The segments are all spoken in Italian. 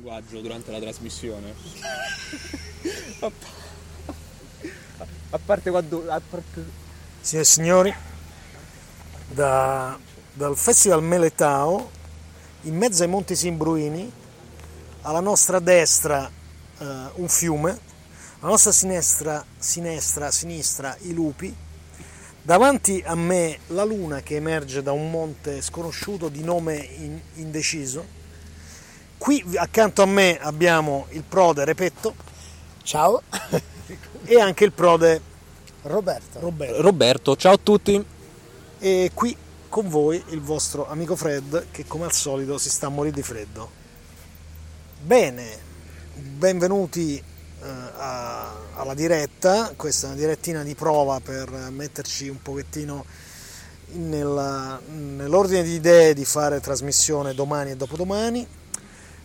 linguaggio durante la trasmissione. A parte quando... A parte... Signore e signori, da, dal Festival Meletao, in mezzo ai Monti Simbruini, alla nostra destra uh, un fiume, alla nostra sinistra, sinistra, sinistra i lupi, davanti a me la luna che emerge da un monte sconosciuto di nome in, indeciso, qui accanto a me abbiamo il prode Repetto, ciao, e anche il prode Roberto. Roberto. Roberto, ciao a tutti. E qui con voi il vostro amico Fred che come al solito si sta a morire di freddo. Bene, benvenuti eh, a, alla diretta, questa è una direttina di prova per metterci un pochettino nella, nell'ordine di idee di fare trasmissione domani e dopodomani.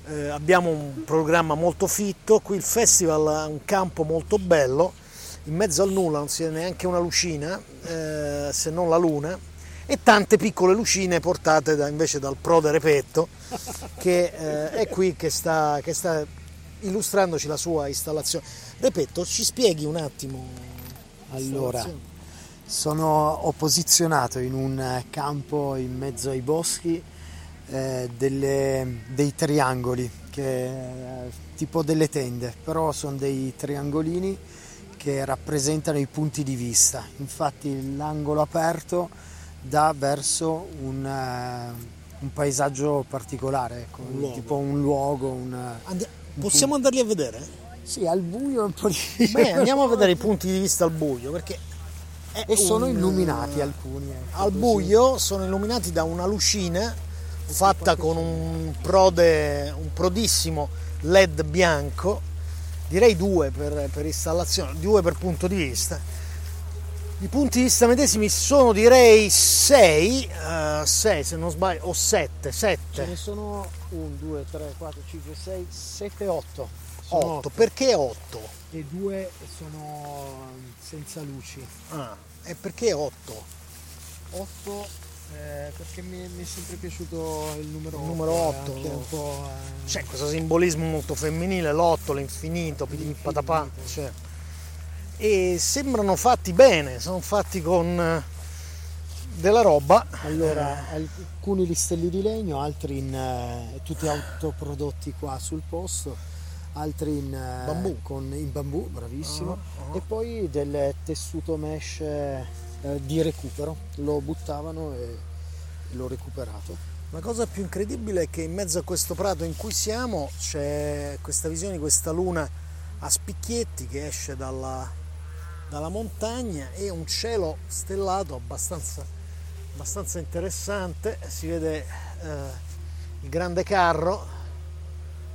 Eh, abbiamo un programma molto fitto, qui il festival ha un campo molto bello in mezzo al nulla non si vede neanche una lucina, eh, se non la luna, e tante piccole lucine portate da, invece dal prode Repetto, che eh, è qui che sta, che sta illustrandoci la sua installazione. Repetto, ci spieghi un attimo? Allora, sono, ho posizionato in un campo in mezzo ai boschi eh, delle, dei triangoli, che, tipo delle tende, però sono dei triangolini che rappresentano i punti di vista. Infatti l'angolo aperto dà verso un, uh, un paesaggio particolare, ecco, un tipo un luogo. Un, Andi- possiamo un andarli a vedere? Sì, al buio è un po' difficile. Beh, andiamo a vedere i punti di vista al buio perché... E sono illuminati alcuni. Ecco, al buio sono illuminati da una lucina fatta con un prode, un prodissimo LED bianco direi due per, per installazione, due per punto di vista. I punti di vista medesimi sono direi 6, 6 uh, se non sbaglio, o 7, 7. Ce ne sono 1, 2, 3, 4, 5, 6, 7, 8. 8. Perché 8? E 2 sono senza luci. Ah, e perché 8? 8 eh, perché mi, mi, è sempre piaciuto il numero 8. Il numero 8. Eh... C'è questo simbolismo molto femminile, l'8, l'infinito, patapà. Cioè. E sembrano fatti bene, sono fatti con eh, della roba. Allora, eh. alcuni listelli di legno, altri in tutti autoprodotti qua sul posto, altri in bambù, con, in bambù bravissimo, uh-huh. e poi del tessuto mesh eh, di recupero, lo buttavano e l'ho recuperato. La cosa più incredibile è che in mezzo a questo prato in cui siamo c'è questa visione di questa luna a spicchietti che esce dalla, dalla montagna e un cielo stellato abbastanza, abbastanza interessante, si vede eh, il grande carro,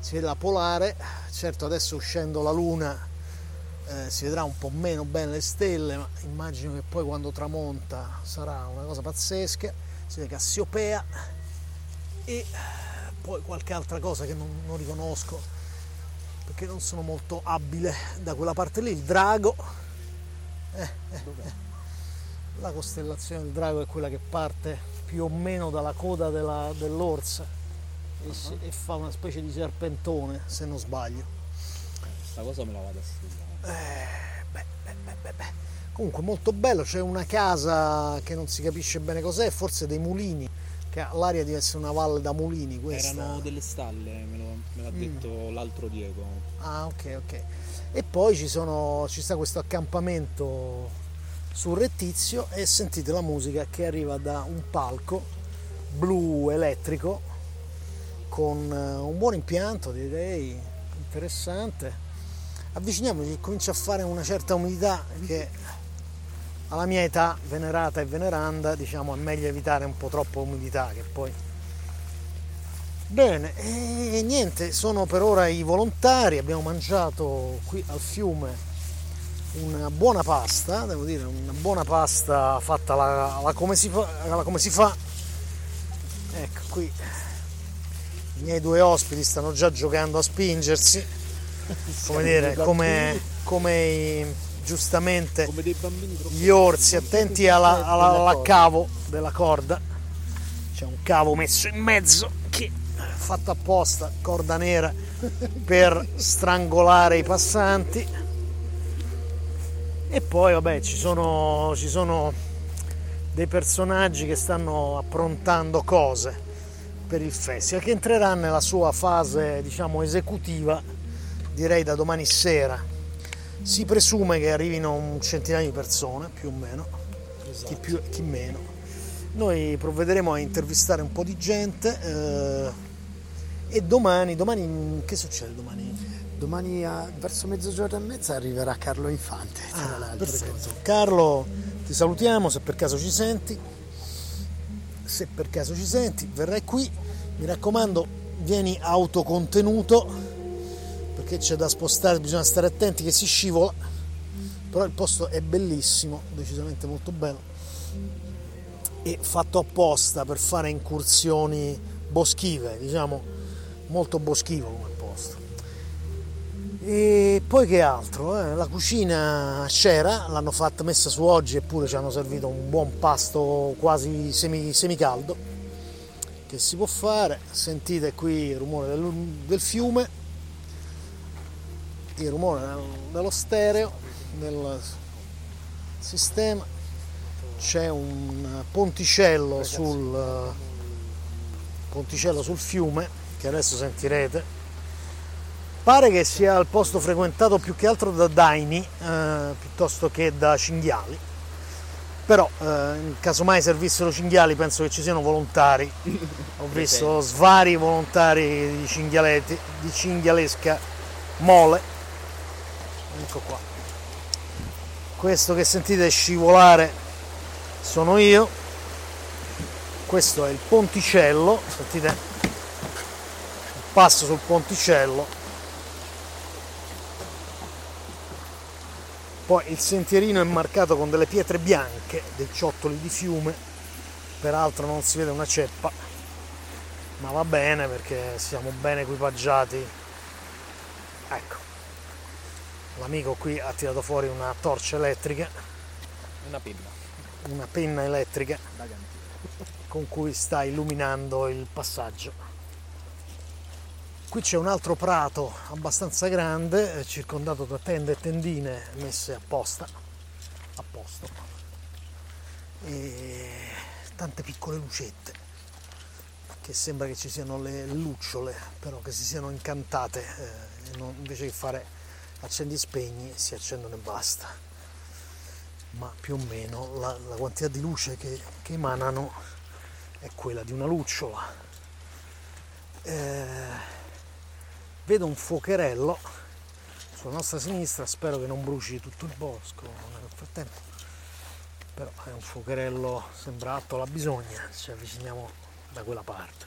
si vede la polare, certo adesso uscendo la luna eh, si vedrà un po' meno bene le stelle, ma immagino che poi quando tramonta sarà una cosa pazzesca. Si vede Cassiopea e poi qualche altra cosa che non, non riconosco perché non sono molto abile da quella parte lì. Il drago, eh, eh, eh. la costellazione del drago è quella che parte più o meno dalla coda della, dell'orsa e, uh-huh. e, fa una specie di serpentone, se non sbaglio. Questa cosa me la vado a studiare. Eh, beh, beh, beh, beh, Comunque molto bello, c'è una casa che non si capisce bene cos'è, forse dei mulini, che l'aria di essere una valle da mulini questa. Erano delle stalle, me, lo, me l'ha mm. detto l'altro Diego. Ah ok ok. E poi ci, sono, ci sta questo accampamento surrettizio e sentite la musica che arriva da un palco blu elettrico con eh, un buon impianto direi interessante avviciniamoci comincia a fare una certa umidità che alla mia età venerata e veneranda diciamo è meglio evitare un po' troppa umidità che poi bene e niente sono per ora i volontari abbiamo mangiato qui al fiume una buona pasta devo dire una buona pasta fatta alla, alla come, si fa, alla come si fa. Ecco qui i miei due ospiti stanno già giocando a spingersi come dire, come, come i, giustamente come gli orsi attenti alla, alla, alla cavo della corda. C'è un cavo messo in mezzo che fatta apposta, corda nera per strangolare i passanti. E poi vabbè ci sono, ci sono dei personaggi che stanno approntando cose per il festival che entrerà nella sua fase diciamo esecutiva direi da domani sera si presume che arrivino un centinaio di persone più o meno esatto. chi più chi meno noi provvederemo a intervistare un po' di gente eh, e domani domani che succede domani? Domani a, verso mezzogiorno e mezza arriverà Carlo Infante. Ah, perfetto. Carlo, ti salutiamo se per caso ci senti. Se per caso ci senti, verrai qui. Mi raccomando, vieni autocontenuto perché c'è da spostare, bisogna stare attenti che si scivola. Però il posto è bellissimo, decisamente molto bello. E fatto apposta per fare incursioni boschive, diciamo molto boschivo come posto. E poi che altro? Eh? La cucina c'era, l'hanno fatta messa su oggi eppure ci hanno servito un buon pasto quasi semi, semicaldo che si può fare. Sentite qui il rumore del, del fiume, il rumore dello stereo, del sistema. C'è un ponticello sul, ponticello sul fiume che adesso sentirete Pare che sia il posto frequentato più che altro da daini eh, piuttosto che da cinghiali. Però eh, in caso mai servissero cinghiali penso che ci siano volontari. Ho visto svari volontari di, cinghialeti, di cinghialesca mole. Ecco qua. Questo che sentite scivolare sono io. Questo è il ponticello, sentite? Passo sul ponticello Poi il sentierino è marcato con delle pietre bianche, dei ciottoli di fiume, peraltro non si vede una ceppa, ma va bene perché siamo ben equipaggiati. Ecco, l'amico qui ha tirato fuori una torcia elettrica, una penna, una penna elettrica con cui sta illuminando il passaggio. Qui c'è un altro prato abbastanza grande, eh, circondato da tende e tendine messe apposta, a posto, e tante piccole lucette, che sembra che ci siano le lucciole, però che si siano incantate, eh, invece che fare accendi e spegni si accendono e basta. Ma più o meno la, la quantità di luce che, che, emanano è quella di una lucciola. Eh, vedo un fuocherello sulla nostra sinistra, spero che non bruci tutto il bosco nel frattempo, però è un fuocherello, sembra atto alla bisogna, ci avviciniamo da quella parte.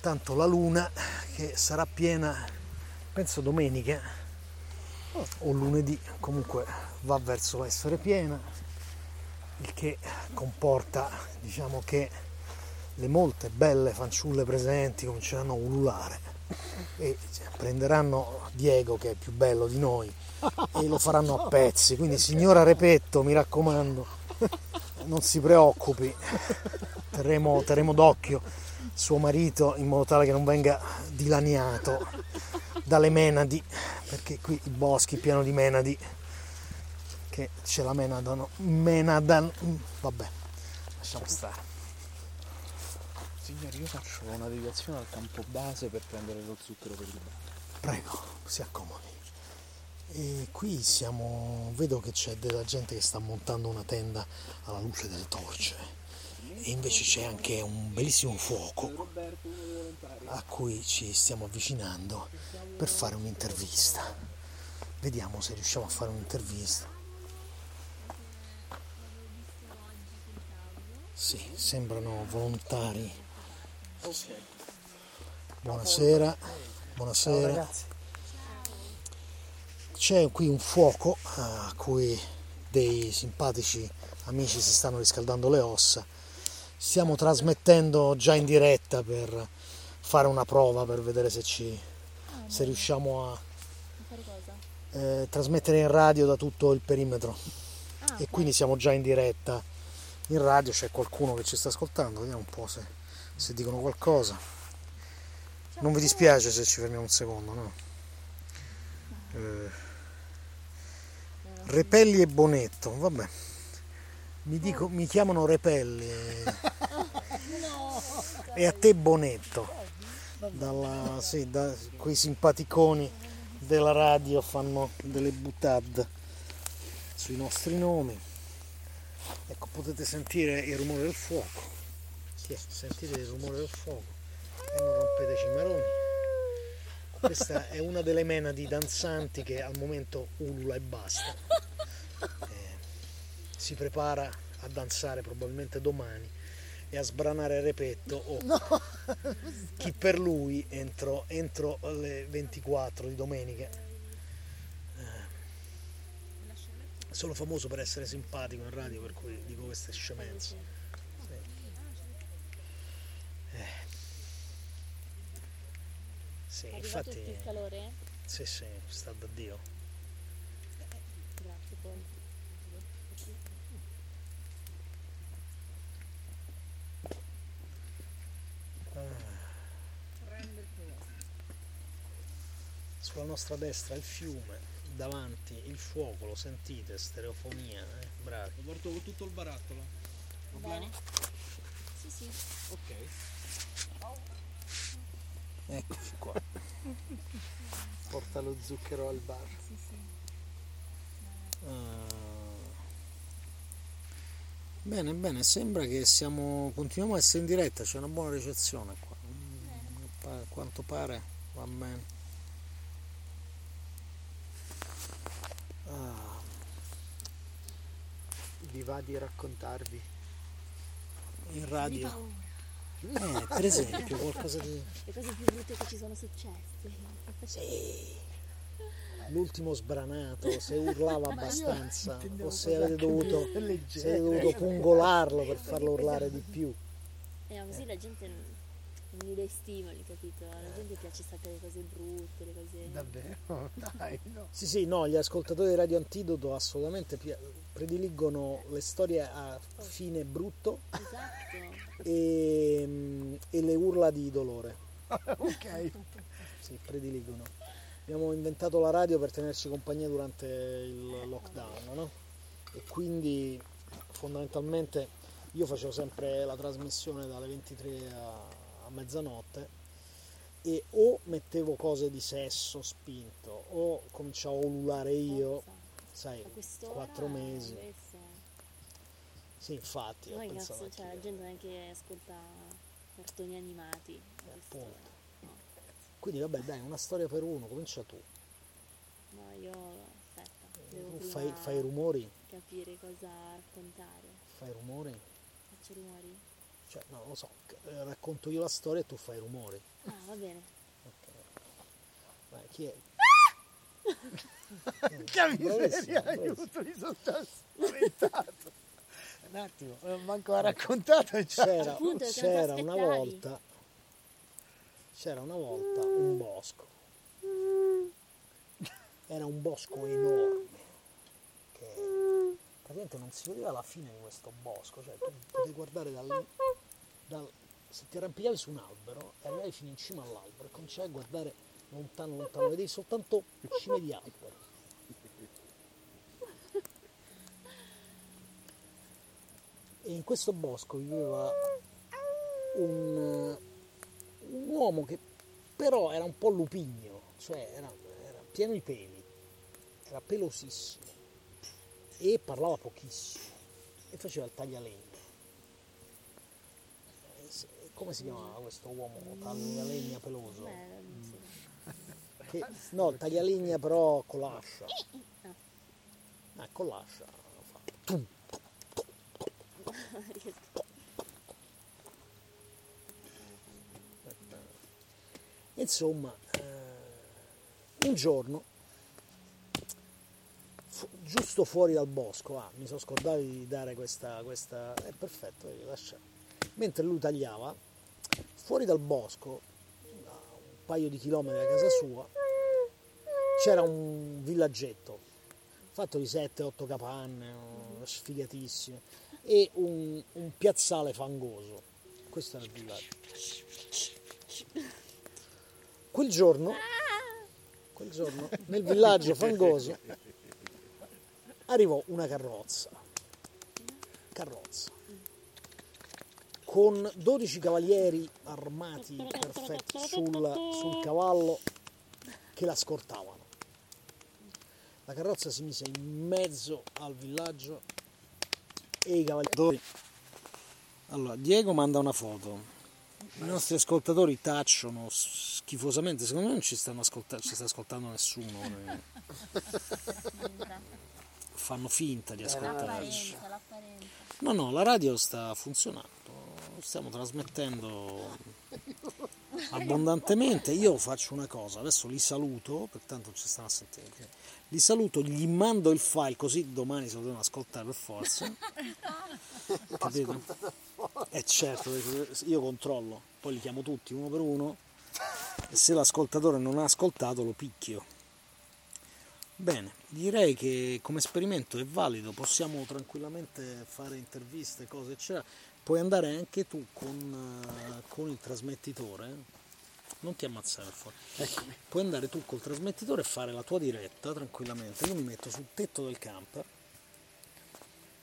Tanto la luna che sarà piena, penso domenica o lunedì, comunque va verso l'essere piena, il che comporta diciamo che le molte belle fanciulle presenti cominceranno a ululare e prenderanno Diego che è più bello di noi e lo faranno a pezzi. Quindi signora Repetto mi raccomando non si preoccupi. Terremo, terremo d'occhio suo marito in modo tale che non venga dilaniato dalle menadi perché qui i boschi pieno di menadi. Che ce la menadano menadan vabbè lasciamo stare Signori, io faccio una deviazione al campo base per prendere lo zucchero per il bar. Prego, si accomodi. E qui siamo, vedo che c'è della gente che sta montando una tenda alla luce delle torce. E invece c'è anche un bellissimo fuoco a cui ci stiamo avvicinando per fare un'intervista. Vediamo se riusciamo a fare un'intervista. Sì, sembrano volontari Buonasera, buonasera. C'è qui un fuoco a cui dei simpatici amici si stanno riscaldando le ossa. Stiamo trasmettendo già in diretta per fare una prova per vedere se, ci, se riusciamo a eh, trasmettere in radio da tutto il perimetro. E quindi siamo già in diretta in radio, c'è qualcuno che ci sta ascoltando, vediamo un po' se se dicono qualcosa. Non vi dispiace se ci fermiamo un secondo, no? Eh, Repelli e Bonetto, vabbè. Mi, dico, mi chiamano Repelli e a te Bonetto. Dalla, sì, da, quei simpaticoni della radio fanno delle buttad sui nostri nomi. Ecco, potete sentire il rumore del fuoco. Sentite il rumore del fuoco e non rompete cimarroni. Questa è una delle menadi danzanti che al momento ulula e basta. Eh, si prepara a danzare probabilmente domani e a sbranare repetto o no. chi per lui entro, entro le 24 di domenica. Eh, sono famoso per essere simpatico in radio, per cui dico queste scemenze. Sì, È infatti. il calore? Sì, sì, sta da Dio. Grazie poi. Nostra destra il fiume, davanti il fuoco, lo sentite, stereofonia, eh? bravi. Lo porto con tutto il barattolo. Problema? Bene. Sì, sì. Ok. Eccoci qua. Porta lo zucchero al bar. Sì, sì. Ah. Bene, bene, sembra che siamo, continuiamo a essere in diretta, c'è una buona ricezione qua. A quanto pare va bene. Vi va di raccontarvi? in Di radio, paura. eh, per esempio, qualcosa di... Le cose più brutte che ci sono successe. Sì. L'ultimo sbranato, se urlava abbastanza, o se avete dovuto, se avete dovuto pungolarlo per farlo urlare di più. E ma così la gente non stimoli, capito? La gente piace sapere le cose brutte, le cose... Davvero? Dai, no. Sì, sì, no, gli ascoltatori di Radio Antidoto assolutamente pi- prediligono le storie a fine brutto Esatto. e, mm, e le urla di dolore. ok. Sì, prediligono. Abbiamo inventato la radio per tenerci compagnia durante il lockdown, no? E quindi fondamentalmente io facevo sempre la trasmissione dalle 23 a, a mezzanotte e o mettevo cose di sesso spinto o cominciavo a ululare io, sai, quattro mesi. Sì, infatti, pensato cazzo, cioè, la gente non è che ascolta cartoni animati. quest'ora. appunto. Quindi vabbè, dai, una storia per uno, comincia tu. No, io aspetta, devo Tu prima fai, fai rumori, capire cosa raccontare. fai rumori. Faccio rumori? Cioè, no, lo so, eh, racconto io la storia e tu fai rumori. Ah, va bene. Ok. Vai, chi è? Che miseria, aiuto, mi sono già spaventato. Un attimo, eh, manco ha raccontato già- C'era, Appunto, c'era non una volta, c'era una volta un bosco. Era un bosco enorme. Che praticamente non si vedeva la fine di questo bosco. Cioè, tu potevi guardare dal, dal- se ti arrampicavi su un albero e arrivavi fino in cima all'albero e cominciavi a guardare lontano, lontano, vedevi soltanto cime di alberi. E in questo bosco viveva un, un uomo che però era un po' lupigno, cioè era, era pieno di peli, era pelosissimo e parlava pochissimo e faceva il taglialegna. Come si chiamava questo uomo taglialegna peloso? Che- no, taglialegna però con l'ascia. Ah, con l'ascia fa. Insomma, eh, un giorno, fu- giusto fuori dal bosco, ah, mi sono scordato di dare questa, questa, è perfetto, vedi, lascia. mentre lui tagliava, fuori dal bosco, a un paio di chilometri da casa sua, c'era un villaggetto fatto di 7-8 capanne, oh, sfigatissime, e un, un piazzale fangoso. Questo era il villaggio. quel giorno, quel giorno nel villaggio fangoso arrivò una carrozza, carrozza, con 12 cavalieri armati perfetti sul, sul cavallo che la scortavano. La carrozza si mise in mezzo al villaggio e i cavalieri. Allora, Diego manda una foto. I nostri ascoltatori tacciono schifosamente. Secondo me non ci stanno ascoltando, ci sta ascoltando nessuno. Fanno finta di ascoltarci. L'apparenza, l'apparenza. No, no, la radio sta funzionando. Stiamo trasmettendo abbondantemente. Io faccio una cosa, adesso li saluto, pertanto ci stanno a sentire. Li saluto, gli mando il file così domani se lo devono ascoltare per forza. Capito? Eh certo, io controllo, poi li chiamo tutti uno per uno e se l'ascoltatore non ha ascoltato lo picchio. Bene, direi che come esperimento è valido, possiamo tranquillamente fare interviste, cose eccetera. Puoi andare anche tu con, eh, con il trasmettitore, non ti ammazzare per favore. Puoi andare tu col trasmettitore e fare la tua diretta tranquillamente. Io mi metto sul tetto del camper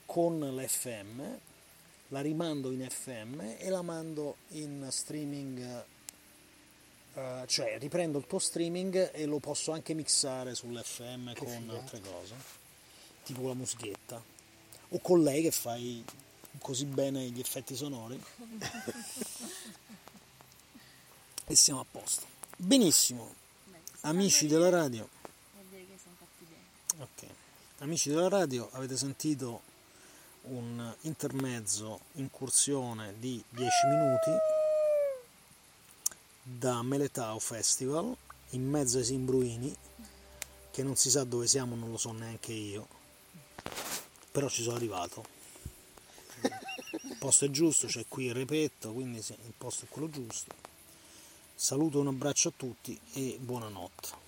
con l'FM, la rimando in FM e la mando in streaming, eh, cioè riprendo il tuo streaming e lo posso anche mixare sull'FM con altre cose, tipo la musichetta, o con lei che fai così bene gli effetti sonori e siamo a posto. Benissimo, amici della radio. Ok, amici della radio, avete sentito un intermezzo incursione di 10 minuti da Meletao Festival in mezzo ai Simbruini, che non si sa dove siamo, non lo so neanche io, però ci sono arrivato. Il posto è giusto, c'è qui il repetto, quindi il posto è quello giusto. Saluto un abbraccio a tutti e buonanotte.